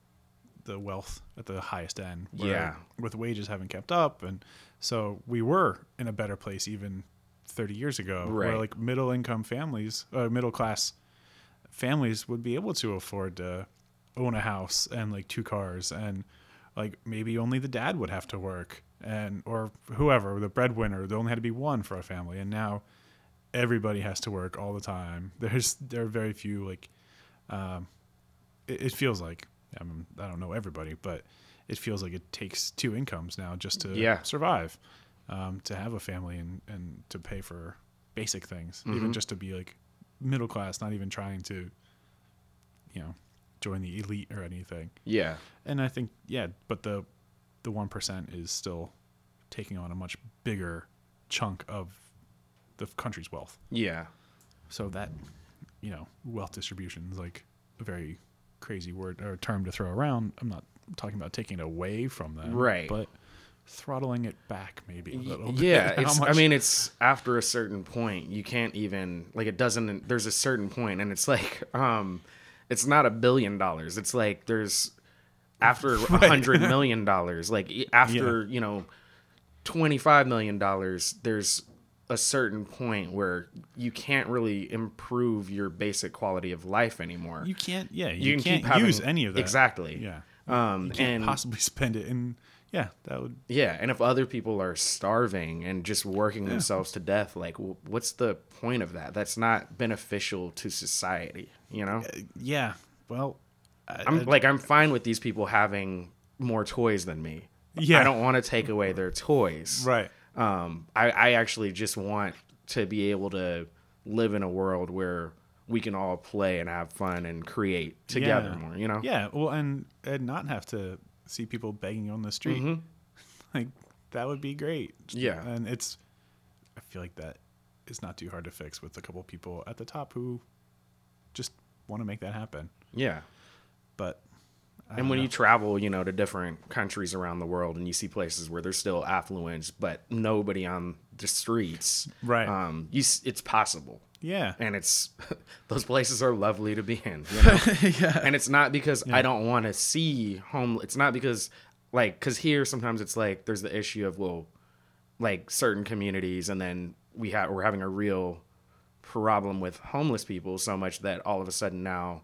S3: the wealth at the highest end. where,
S1: Yeah.
S3: with wages haven't kept up, and so we were in a better place even 30 years ago, where like middle income families, uh, middle class families would be able to afford to own a house and like two cars and like maybe only the dad would have to work and or whoever the breadwinner there only had to be one for a family and now everybody has to work all the time there's there are very few like um it, it feels like I, mean, I don't know everybody but it feels like it takes two incomes now just to
S1: Yeah.
S3: survive um, to have a family and, and to pay for basic things even just to be like middle class not even trying to you know join the elite or anything
S1: Yeah.
S3: and I think yeah, but the the one percent is still taking on a much bigger chunk of the country's wealth.
S1: Yeah.
S3: So that you know, wealth distribution is like a very crazy word or term to throw around. I'm not talking about taking it away from them,
S1: Right.
S3: But throttling it back maybe a little.
S1: Yeah,
S3: How
S1: it's. I mean, it's after a certain point, you can't even like it doesn't. There's a certain point, and it's like, um, it's not a billion dollars. It's like there's after a hundred million dollars, like after you know, twenty five million dollars. There's a certain point where you can't really improve your basic quality of life anymore.
S3: you can't. Yeah, you,
S1: You can
S3: can't
S1: keep having-
S3: use any of that.
S1: exactly.
S3: Yeah,
S1: Um,
S3: you can't
S1: and
S3: possibly spend it. And yeah, that would.
S1: Yeah, and if other people are starving and just working themselves to death, like what's the point of that? That's not beneficial to society, you know?
S3: Yeah. Well, I,
S1: I'm
S3: I-
S1: like I'm fine with these people having more toys than me.
S3: Yeah.
S1: I don't want to take away their toys.
S3: right.
S1: Um I I actually just want to be able to live in a world where we can all play and have fun and create together
S3: Yeah.
S1: more, you know?
S3: Yeah, well, and and not have to see people begging on the street. Like that would be great.
S1: Mm-hmm. Yeah.
S3: and it's. I feel like that is not too hard to fix with a couple people at the top who just want to make that happen.
S1: Yeah.
S3: But
S1: And when
S3: know.
S1: you travel, you know, to different countries around the world and you see places where there's still affluence, but nobody on the streets,
S3: Right.
S1: Um, you, it's possible.
S3: yeah,
S1: And it's, those places are lovely to be in, you know?
S3: yeah,
S1: and it's not because I don't want to see home. It's not because, like, because here sometimes it's like there's the issue of, well, like certain communities, and then we have, we're having a real problem with homeless people so much that all of a sudden now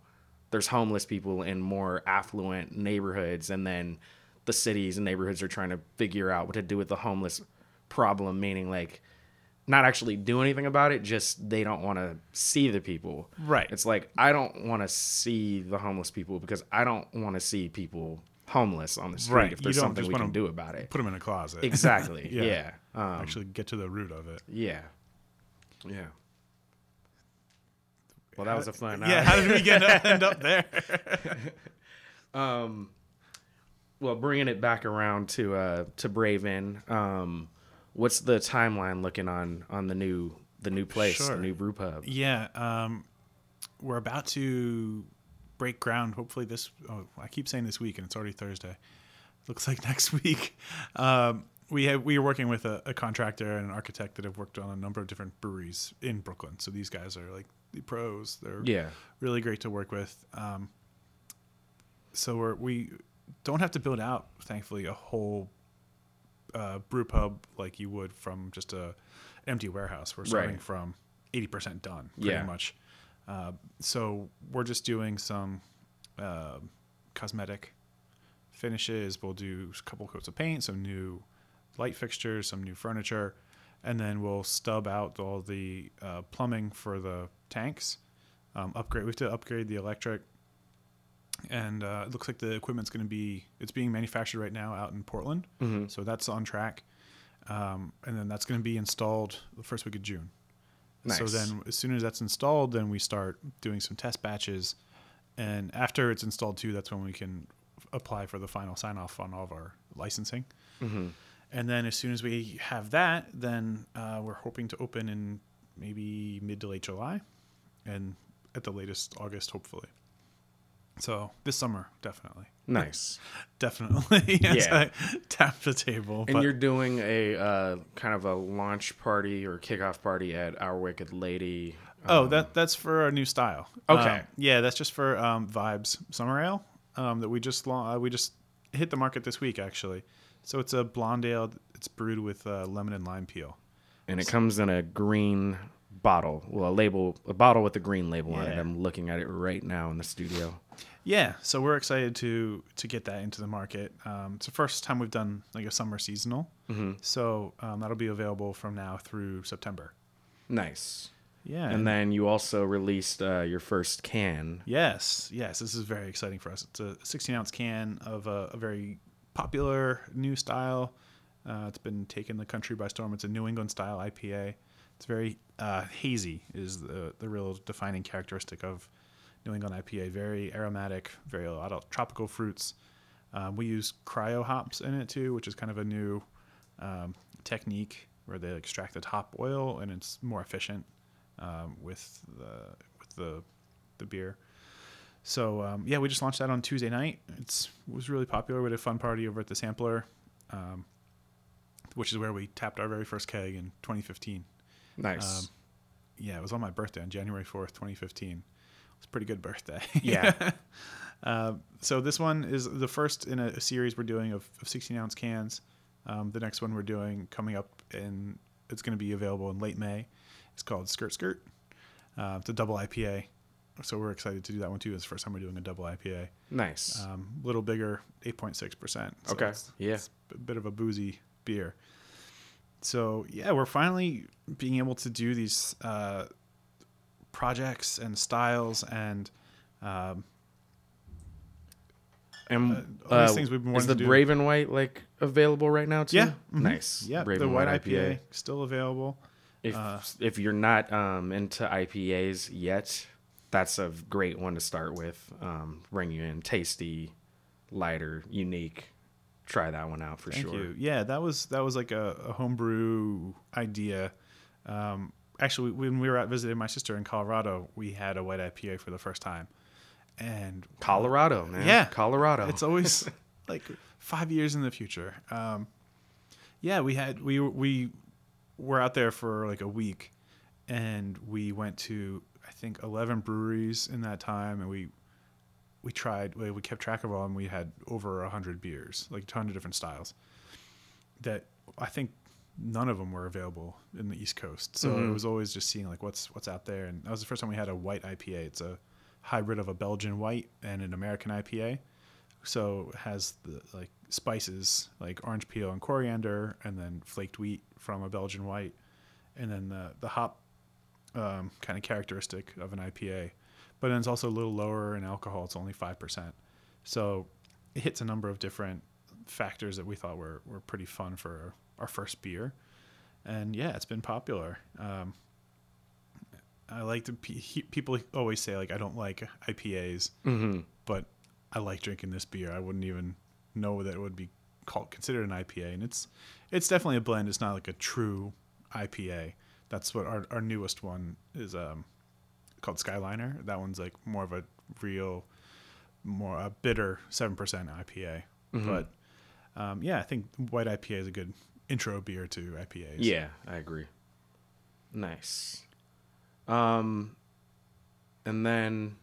S1: there's homeless people in more affluent neighborhoods and then the cities and neighborhoods are trying to figure out what to do with the homeless problem meaning like not actually do anything about it just they don't want to see the people
S3: Right.
S1: it's like i don't want to see the homeless people because i don't want to see people homeless on the street
S3: Right.
S1: if there's something we can do about it
S3: put them in a closet.
S1: exactly
S3: Yeah.
S1: yeah, Um,
S3: Actually, get to the root of it.
S1: yeah yeah well that was a fun
S3: Yeah, how did we get end up there?
S1: um well bringing it back around to uh to braven um what's the timeline looking on on the new the new place
S3: Sure.
S1: the new brew pub
S3: Yeah, um, we're about to break ground. Hopefully, this. Oh, I keep saying this week, and it's already Thursday. Looks like next week. Um, we have we are working with a, a contractor and an architect that have worked on a number of different breweries in Brooklyn. So these guys are like the pros. They're
S1: yeah
S3: really great to work with. Um, so we're, we don't have to build out, thankfully, a whole uh, brew pub like you would from just a empty warehouse. We're starting
S1: Right.
S3: from eighty percent done, pretty
S1: Yeah.
S3: much. Uh, so we're just doing some uh, cosmetic finishes. We'll do a couple coats of paint, some new light fixtures, some new furniture, and then we'll stub out all the uh, plumbing for the tanks. Um, upgrade. We have to upgrade the electric, and uh, it looks like the equipment's going to be. It's being manufactured right now out in Portland,
S1: Mm-hmm.
S3: so that's on track. Um, and then that's going to be installed the first week of June. So then, as soon as that's installed, then we start doing some test batches, and after it's installed too, that's when we can apply for the final sign off on all of our licensing.
S1: Mm-hmm.
S3: And then, as soon as we have that, then uh, we're hoping to open in maybe mid to late July, and at the latest August, hopefully. So this summer, definitely,
S1: nice
S3: definitely, yes,
S1: Yeah.
S3: I tap the table.
S1: and
S3: but
S1: you're doing a uh kind of a launch party or kickoff party at our wicked lady
S3: Oh,
S1: Um,
S3: that that's for our new style.
S1: Okay.
S3: Um, yeah, that's just for um, Vibes Summer Ale um, that we just lau- uh, we just hit the market this week actually. So it's a blonde ale. It's brewed with uh, lemon and lime peel.
S1: and it comes in a green bottle. Well, a label, a bottle with a green label on it. I'm looking at it right now in the studio.
S3: Yeah, so we're excited to to get that into the market. Um, it's the first time we've done like a summer seasonal.
S1: Mm-hmm.
S3: So um, that'll be available from now through September.
S1: Nice.
S3: Yeah,
S1: And then you also released uh, your first can.
S3: Yes, yes, this is very exciting for us. It's a 16 ounce can of a, a very popular new style. Uh, it's been taking the country by storm. It's a New England style IPA. It's very uh, hazy, is the the real defining characteristic of New England IPA. Very aromatic, very a lot of tropical fruits. Um, we use cryo hops in it too, which is kind of a new um, technique where they extract the top oil and it's more efficient um, with the with the the beer. So um, yeah, we just launched that on Tuesday night. It's it was really popular. We had a fun party over at the Sampler, um, which is where we tapped our very first keg in 2015.
S1: Nice.
S3: Um, yeah, it was on my birthday on January 4th, 2015. It was a pretty good birthday.
S1: Yeah.
S3: uh, so this one is the first in a, a series we're doing of, of 16 ounce cans. Um, the next one we're doing coming up in it's going to be available in late May. It's called Skirt Skirt. Uh, it's a double IPA, so we're excited to do that one too. It's the first time we're doing a double IPA.
S1: nice.
S3: Um, a little bigger, 8.6 percent.
S1: Okay.
S3: It's,
S1: Yeah.
S3: it's a bit of a boozy beer. So yeah, we're finally being able to do these uh, projects and styles and um,
S1: and
S3: uh, all these
S1: uh,
S3: things we've been
S1: is
S3: wanting
S1: the
S3: to do.
S1: Braven White like available right now too?
S3: Yeah. mhm.
S1: Nice.
S3: Yeah,
S1: Brave
S3: the white IPA, still available.
S1: If
S3: Uh,
S1: if you're not um, into IPAs yet, that's a great one to start with. Um, bring you in tasty, lighter, unique. Try that one out for
S3: Thank
S1: sure.
S3: you. Yeah, that was that was like a, a homebrew idea. Um, actually, when we were out visiting my sister in Colorado, we had a white IPA for the first time, and
S1: Colorado, man.
S3: Yeah.
S1: Colorado.
S3: It's always like five years in the future. Um, yeah, we had we we were out there for like a week, and we went to think eleven breweries in that time, and we we tried we we kept track of all, and we had over a hundred beers, like a ton of different styles. That I think none of them were available in the East Coast, so it mm-hmm. was always just seeing like what's what's out there, and that was the first time we had a white IPA. It's a hybrid of a Belgian white and an American IPA so it has the like spices like orange peel and coriander and then flaked wheat from a belgian white and then the the hop um, kind of characteristic of an ipa but then it's also a little lower in alcohol it's only 5% so it hits a number of different factors that we thought were, were pretty fun for our first beer and yeah it's been popular um, i like to he- people always say like i don't like ipas
S1: hmm
S3: but I like drinking this beer. I wouldn't even know that it would be called considered an IPA, and it's it's definitely a blend. It's not like a true IPA. That's what our our newest one is um called Skyliner. That one's like more of a real, more a bitter seven percent IPA. But um, yeah, I think white IPA is a good intro beer to IPAs.
S1: Yeah, I agree. Nice. Um, and then,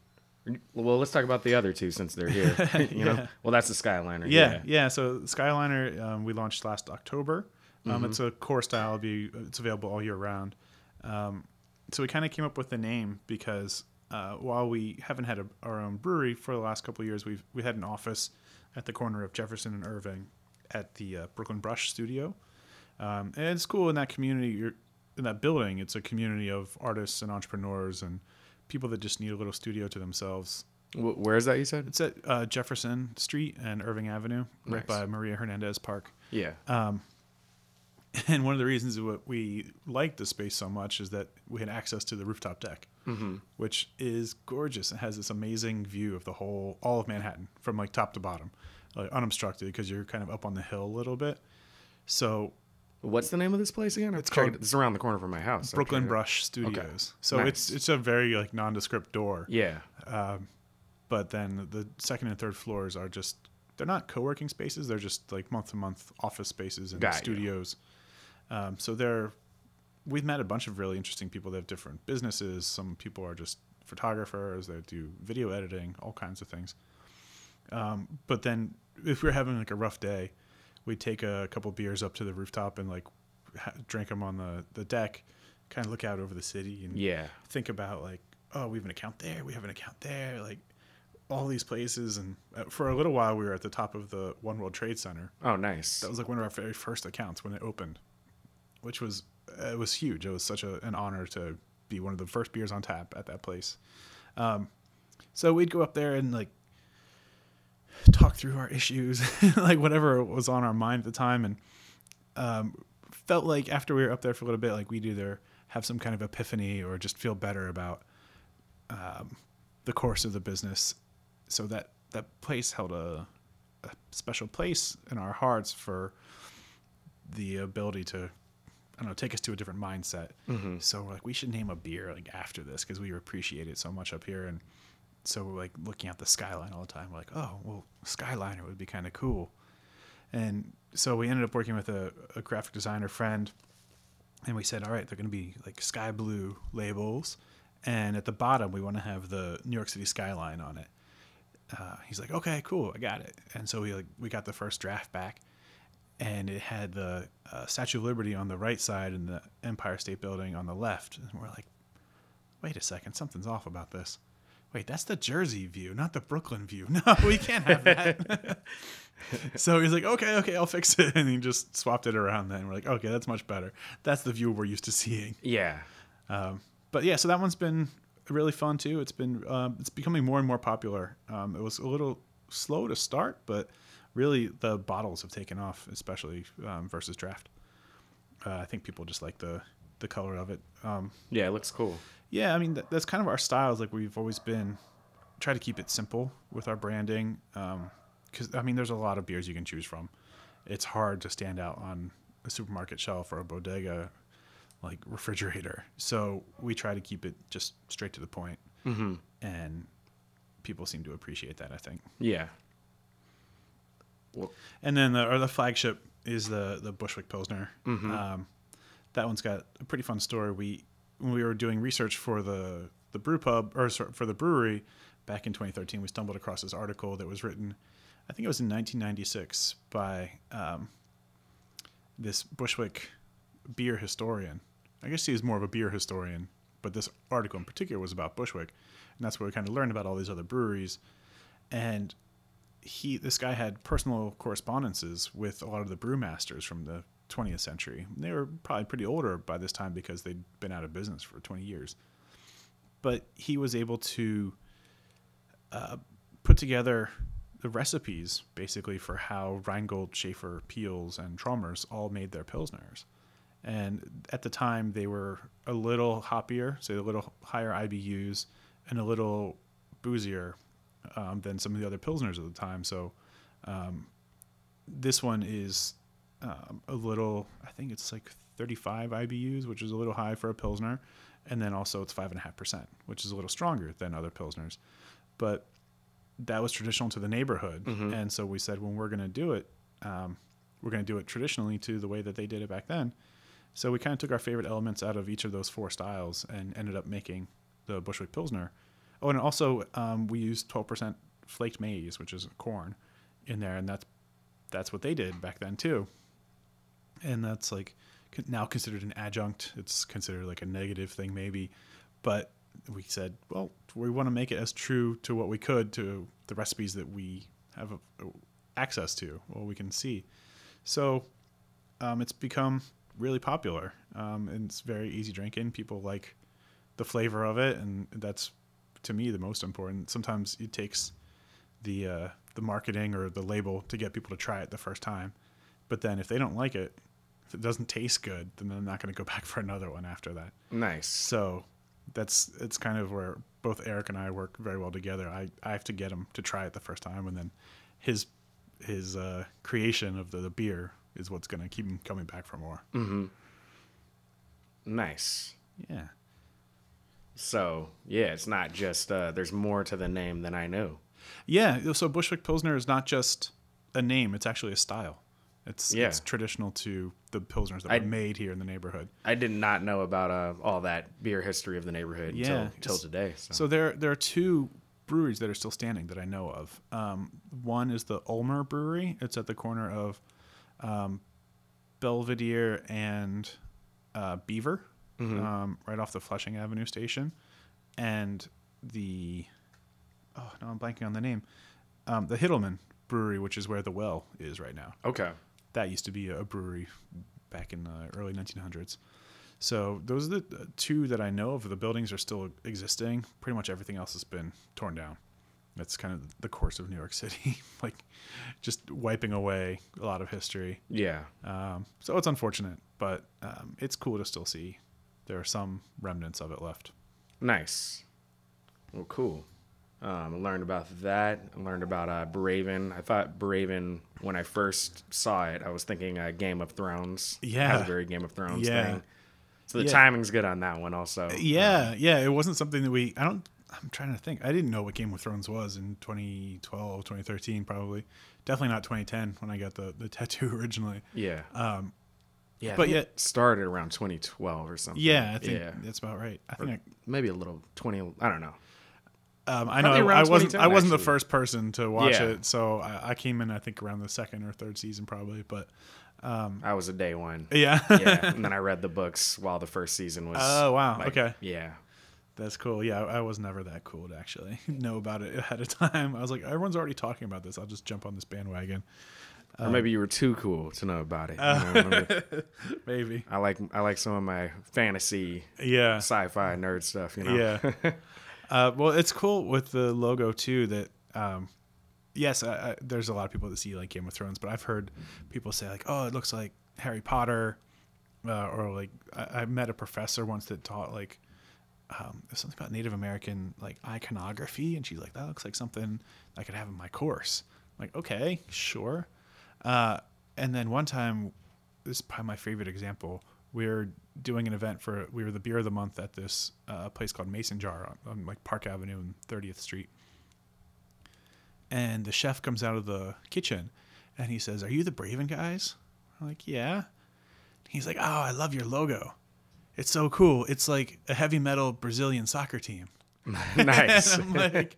S1: well, let's talk about the other two since they're here. you know, well, that's the Skyliner.
S3: Yeah, yeah. So Skyliner, um, we launched last October. Um,
S1: Mm-hmm.
S3: It's a core style. Be it's available all year round. Um, so we kind of came up with the name because uh, while we haven't had a, our own brewery for the last couple of years, we've we had an office at the corner of Jefferson and Irving at the uh, Brooklyn Brush Studio, um, and it's cool in that community. You're in that building. It's a community of artists and entrepreneurs and people that just need a little studio to themselves
S1: Where is that? You said?
S3: it's at uh, Jefferson Street and Irving Avenue, right
S1: Nice.
S3: by Maria Hernandez Park.
S1: Yeah.
S3: And one of the reasons that we liked the space so much is that we had access to the rooftop deck,
S1: Mm-hmm.
S3: which is gorgeous. It has this amazing view of the whole, all of Manhattan from like top to bottom, like unobstructed because you're kind of up on the hill a little bit. So
S1: What's the name of this place again?
S3: It's called
S1: It's around the corner from my house.
S3: Brooklyn
S1: check it out.
S3: Brush Studios. So
S1: Nice.
S3: it's it's a very like nondescript door.
S1: Yeah.
S3: but then the second and third floors are just they're not co-working spaces they're just like month to month office spaces and
S1: Got you.
S3: Um, so they're we've met a bunch of really interesting people that have different businesses. Some people are just photographers that do video editing, all kinds of things. Um, but then if we are having like a rough day, we'd take a couple beers up to the rooftop and like ha- drink them on the, the deck, kind of look out over the city and
S1: Yeah.
S3: think about like, oh, we have an account there, we have an account there, like all these places. And uh, for a little while, we were at the top of the One World Trade Center.
S1: Oh, nice.
S3: That was like one of our very first accounts when it opened, which was it was huge. It was such a, an honor to be one of the first beers on tap at that place. Um, so we'd go up there and like talk through our issues, like whatever was on our mind at the time, and um, felt like after we were up there for a little bit, like we'd either have some kind of epiphany or just feel better about um, the course of the business. So that that place held a, a special place in our hearts for the ability to I don't know take us to a different mindset. So we're like we should name a beer like after this because we appreciate it so much up here and so we're like looking at the skyline all the time. We're like, oh well, Skyliner would be kind of cool. And so we ended up working with a, a graphic designer friend, and we said, all right, they're going to be like sky blue labels, and at the bottom we want to have the New York City skyline on it. Uh, he's like, okay, cool, I got it. And so we like we got the first draft back, and it had the uh, Statue of Liberty on the right side and the Empire State Building on the left. And we're like, wait a second, something's off about this. Wait, that's the Jersey view, not the Brooklyn view. No, we can't have that. so he's like, okay, okay, I'll fix it. And he just swapped it around then. We're like, okay, that's much better. That's the view we're used to seeing.
S1: yeah.
S3: Um, but yeah, so that one's been really fun too. It's been um, it's becoming more and more popular. Um, it was a little slow to start, but really the bottles have taken off, especially um, versus draft. Uh, I think people just like the the color of it. Um,
S1: Yeah, it looks cool.
S3: yeah, I mean that, that's kind of our styles. Like we've always been try to keep it simple with our branding. Because I mean, there's a lot of beers you can choose from. It's hard to stand out on a supermarket shelf or a bodega like refrigerator. So we try to keep it just straight to the point,
S1: Mm-hmm.
S3: and people seem to appreciate that. I think.
S1: Yeah. Well,
S3: And then the or the flagship is the the Bushwick Pilsner.
S1: Mhm.
S3: Um, that one's got a pretty fun story. We when we were doing research for the the brew pub or sorry, for the brewery back in 2013, we stumbled across this article that was written, I think it was in 1996 by um, this Bushwick beer historian. I guess he was more of a beer historian, but this article in particular was about Bushwick, and that's where we kind of learned about all these other breweries. And he, this guy had personal correspondences with a lot of the brewmasters from the 20th century. They were probably pretty older by this time because they'd been out of business for 20 years. But he was able to uh, put together the recipes basically for how Rheingold, Schaefer, Piels, and Trommers all made their pilsners. And at the time, they were a little hoppier, so a little higher IBUs, and a little boozier um, than some of the other pilsners at the time. So um, this one is um, a little, I think it's like 35 IBUs, which is a little high for a pilsner, and then also it's five and a half percent, which is a little stronger than other pilsners. But that was traditional to the neighborhood, and so we said when we're going to do it, um, we're going to do it traditionally to the way that they did it back then. So we kind of took our favorite elements out of each of those four styles and ended up making the Bushwick Pilsner. Oh, and also um, we used 12% flaked maize, which is corn, in there, and that's that's what they did back then too. And that's like now considered an adjunct. It's considered like a negative thing maybe, but we said, well, we want to make it as true to what we could to the recipes that we have access to, what we can see. So um, it's become really popular. Um, and it's very easy drinking. People like the flavor of it, and that's to me the most important. Sometimes it takes the uh, the marketing or the label to get people to try it the first time, but then if they don't like it, if it doesn't taste good, then they're not going to go back for another one after that.
S1: nice.
S3: So that's it's kind of where both Eric and I work very well together. I, I have to get him to try it the first time, and then his his uh, creation of the, the beer is what's going to keep him coming back for more.
S1: Mm-hmm. Nice.
S3: Yeah.
S1: So yeah, it's not just uh, there's more to the name than I knew.
S3: Yeah, so Bushwick Pilsner is not just a name; it's actually a style. It's
S1: Yeah.
S3: it's traditional to the pilsners that
S1: I-
S3: were made here in the neighborhood.
S1: I did not know about uh, all that beer history of the neighborhood
S3: Yeah,
S1: until, today. So.
S3: So there there are two breweries that are still standing that I know of. Um, one is the Ulmer Brewery. It's at the corner of um, Belvidere and uh, Beaver, um, right off the Flushing Avenue station. And the oh no, I'm blanking on the name. Um, the Hittleman Brewery, which is where the Well is right now.
S1: okay.
S3: That used to be a brewery back in the early 1900s. So those are the uh, two that I know of. The buildings are still existing. Pretty much everything else has been torn down. That's kind of the course of New York City, like just wiping away a lot of history.
S1: Yeah.
S3: Um, so it's unfortunate, but um, it's cool to still see there are some remnants of it left.
S1: Nice. Well, cool. Um, I learned about that. I learned about uh, Braven. I thought Braven, when I first saw it, I was thinking uh, Game of Thrones. It has a very Game of Thrones
S3: Yeah.
S1: thing. So the
S3: Yeah.
S1: timing's good on that one, also.
S3: Yeah, yeah. It wasn't something that we. I don't. I'm trying to think. I didn't know what Game of Thrones was in 2012, 2013, probably. Definitely not 2010 when I got the the tattoo originally.
S1: Yeah.
S3: Um,
S1: yeah.
S3: But yet-
S1: started around 2012 or something.
S3: yeah, I think
S1: Yeah.
S3: that's about right. I think.
S1: Maybe a little 20. I don't know.
S3: I, um, I know.
S1: around
S3: I wasn't. I wasn't the first person to watch
S1: Yeah.
S3: it, so I, I came in. I think around the second or third season, probably. But
S1: I was a day one.
S3: yeah,
S1: yeah. And then I read the books while the first season was.
S3: Oh, wow.
S1: like,
S3: Okay.
S1: Yeah.
S3: that's cool. Yeah, I, I was never that cool to actually know about it ahead of time. I was like, everyone's already talking about this. I'll just jump on this bandwagon.
S1: Or maybe you were too cool to know about it. you know, maybe-
S3: Maybe.
S1: I like I like some of my fantasy
S3: Yeah.
S1: sci-fi nerd stuff. You know.
S3: Yeah. uh, well, it's cool with the logo too. That um, yes, I, I, there's a lot of people that see like Game of Thrones, but I've heard people say like, "Oh, it looks like Harry Potter," uh, or like I, I met a professor once that taught like um, something about Native American like iconography, and she's like, "That looks like something I could have in my course." I'm like, okay, sure. Uh, and then one time, this is probably my favorite example. We were doing an event for we were the beer of the month at this uh, place called Mason Jar on, on like Park Avenue and 30th Street. And the chef comes out of the kitchen, and he says, "Are you the Braven guys?" I'm like, "Yeah." He's like, "Oh, I love your logo. It's so cool. It's like a heavy metal Brazilian soccer team."
S1: nice.
S3: I'm like,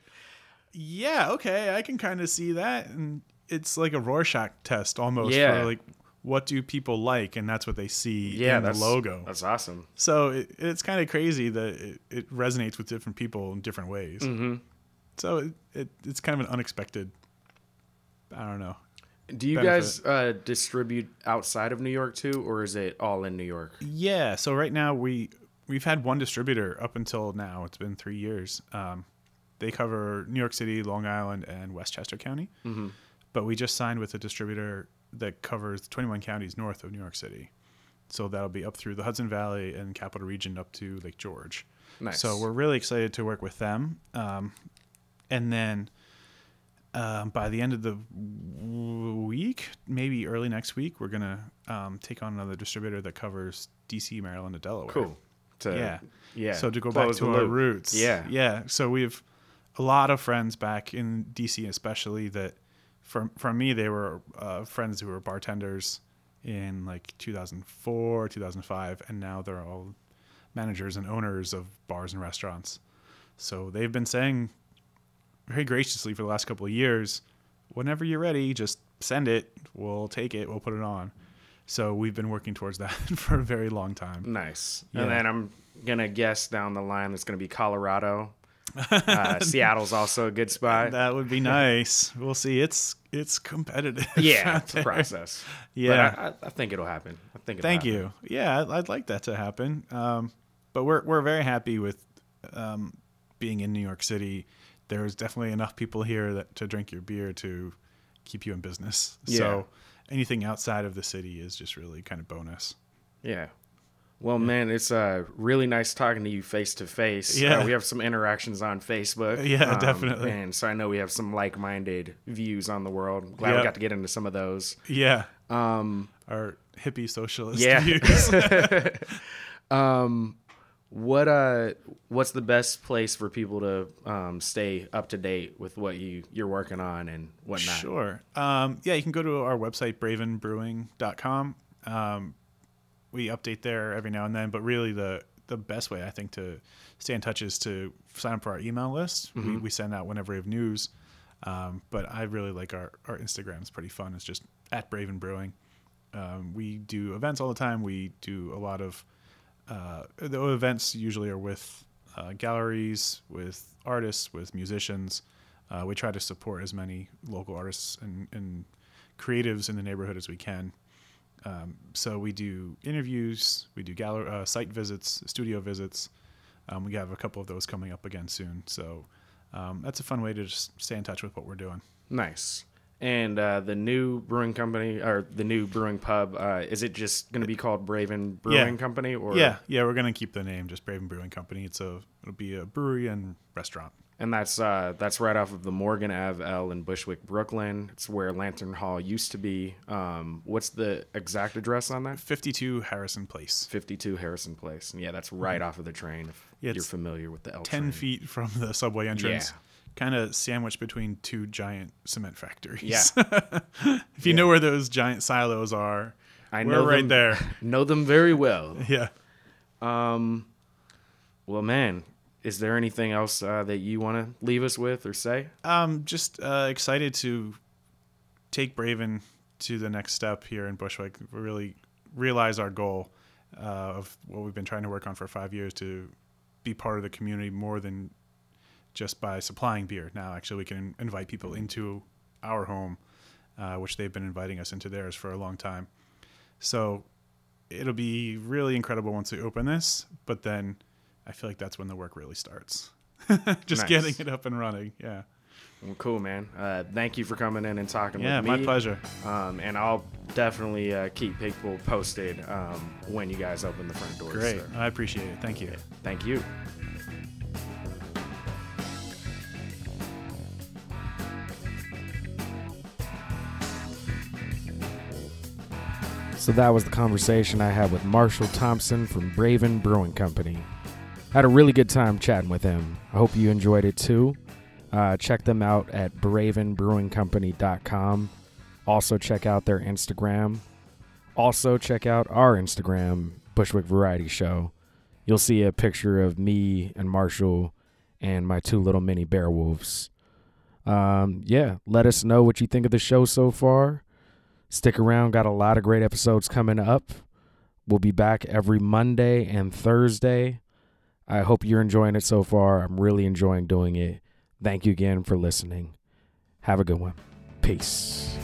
S3: yeah, okay, I can kind of see that. And it's like a Rorschach test almost
S1: Yeah.
S3: for like, what do people like? And that's what they see
S1: yeah,
S3: in the logo.
S1: That's awesome.
S3: so it, it's kind of crazy that it, it resonates with different people in different ways.
S1: hmm
S3: So it, it, it's kind of an unexpected, I don't know.
S1: Do you
S3: Benefit.
S1: guys uh, distribute outside of New York too, or is it all in New York?
S3: Yeah. So right now we we've had one distributor up until now. It's been three years. Um, they cover New York City, Long Island, and Westchester County.
S1: Mm-hmm.
S3: But we just signed with a distributor that covers 21 counties north of New York City. So that'll be up through the Hudson Valley and Capital Region up to Lake George.
S1: Nice.
S3: So we're really excited to work with them. Um, and then um, by the end of the week, maybe early next week, we're gonna um, take on another distributor that covers DC, Maryland, and Delaware.
S1: cool. To,
S3: Yeah.
S1: Yeah.
S3: So to go back to our
S1: loop.
S3: roots.
S1: Yeah.
S3: Yeah. So we have a lot of friends back in DC, especially that from from me, they were uh, friends who were bartenders in like 2004, 2005, and now they're all managers and owners of bars and restaurants. So they've been saying very graciously for the last couple of years, whenever you're ready, just send it. We'll take it. We'll put it on. So we've been working towards that for a very long time.
S1: Nice.
S3: Yeah.
S1: And then I'm gonna guess down the line it's gonna be Colorado. Uh, Seattle's also a good spot.
S3: That would be nice. We'll see. It's it's competitive.
S1: yeah, it's a process.
S3: Yeah.
S1: But I, I, I think it'll happen. I think. It'll
S3: Thank
S1: happen.
S3: you. Yeah, I'd, I'd like that to happen. Um, but we're we're very happy with um, being in New York City. There's definitely enough people here that to drink your beer to keep you in business.
S1: Yeah.
S3: So anything outside of the city is just really kind of bonus.
S1: Yeah. Well, man, it's uh, really nice talking to you face to face.
S3: Yeah.
S1: Uh, we have some interactions on Facebook. Um,
S3: Yeah, definitely.
S1: And so I know we have some like minded views on the world. Glad we got to get into some of those.
S3: Yeah,
S1: Um,
S3: our hippie socialist
S1: Yeah.
S3: views.
S1: um, What uh, what's the best place for people to um, stay up to date with what you you're working on and whatnot?
S3: Sure. Um, yeah, you can go to our website, bravenbrewing.com. Um, we update there every now and then, but really the the best way I think to stay in touch is to sign up for our email list. We, we send out whenever we have news. Um, but I really like our, our Instagram. It's pretty fun. It's just at Braven Brewing. Um, we do events all the time. We do a lot of uh, the events usually are with uh, galleries, with artists, with musicians. Uh, we try to support as many local artists and, and creatives in the neighborhood as we can. Um, so we do interviews, we do gallery uh, site visits, studio visits. Um, we have a couple of those coming up again soon. So um, that's a fun way to just stay in touch with what we're doing.
S1: Nice. And uh, the new brewing company or the new brewing pub, uh, is it just going to be called Braven Brewing Company? Or
S3: yeah, yeah, we're gonna keep the name just Braven Brewing Company. It's a it'll be a brewery and restaurant.
S1: And that's uh, that's right off of the Morgan Ave L in Bushwick, Brooklyn. It's where Lantern Hall used to be. Um, what's the exact address on that?
S3: 52 Harrison Place.
S1: 52 Harrison Place. And yeah, that's right off of the train. If
S3: Mm-hmm. Yeah,
S1: you're familiar with the L
S3: 10
S1: train.
S3: feet from the subway entrance.
S1: Yeah.
S3: Kind of sandwiched between two giant cement factories.
S1: Yeah.
S3: if you know where those giant silos are,
S1: I
S3: we're
S1: know
S3: right
S1: them,
S3: there.
S1: Know them very well.
S3: Yeah.
S1: Um, well, man, is there anything else uh, that you want to leave us with or say?
S3: Um, just uh, excited to take Braven to the next step here in Bushwick. Really realize our goal uh, of what we've been trying to work on for five years to be part of the community more than just by supplying beer. Now, actually, we can invite people into our home, uh, which they've been inviting us into theirs for a long time. So it'll be really incredible once we open this, but then I feel like that's when the work really starts. just
S1: Nice.
S3: getting it up and running. Yeah.
S1: Well, cool, man. Uh, thank you for coming in and talking
S3: Yeah,
S1: with me.
S3: my pleasure.
S1: Um, and I'll definitely uh, keep people posted um, when you guys open the front doors.
S3: Great.
S1: so
S3: I appreciate it. Thank you.
S1: thank you. So that was the conversation I had with Marshall Thompson from Braven Brewing Company. Had a really good time chatting with him. I hope you enjoyed it too. Uh, check them out at bravenbrewingcompany.com. Also, check out their Instagram. Also, check out our Instagram, Bushwick Variety Show. You'll see a picture of me and Marshall and my two little mini bear wolves. Um, yeah, let us know what you think of the show so far. Stick around, got a lot of great episodes coming up. We'll be back every Monday and Thursday. I hope you're enjoying it so far. I'm really enjoying doing it. Thank you again for listening. Have a good one. Peace.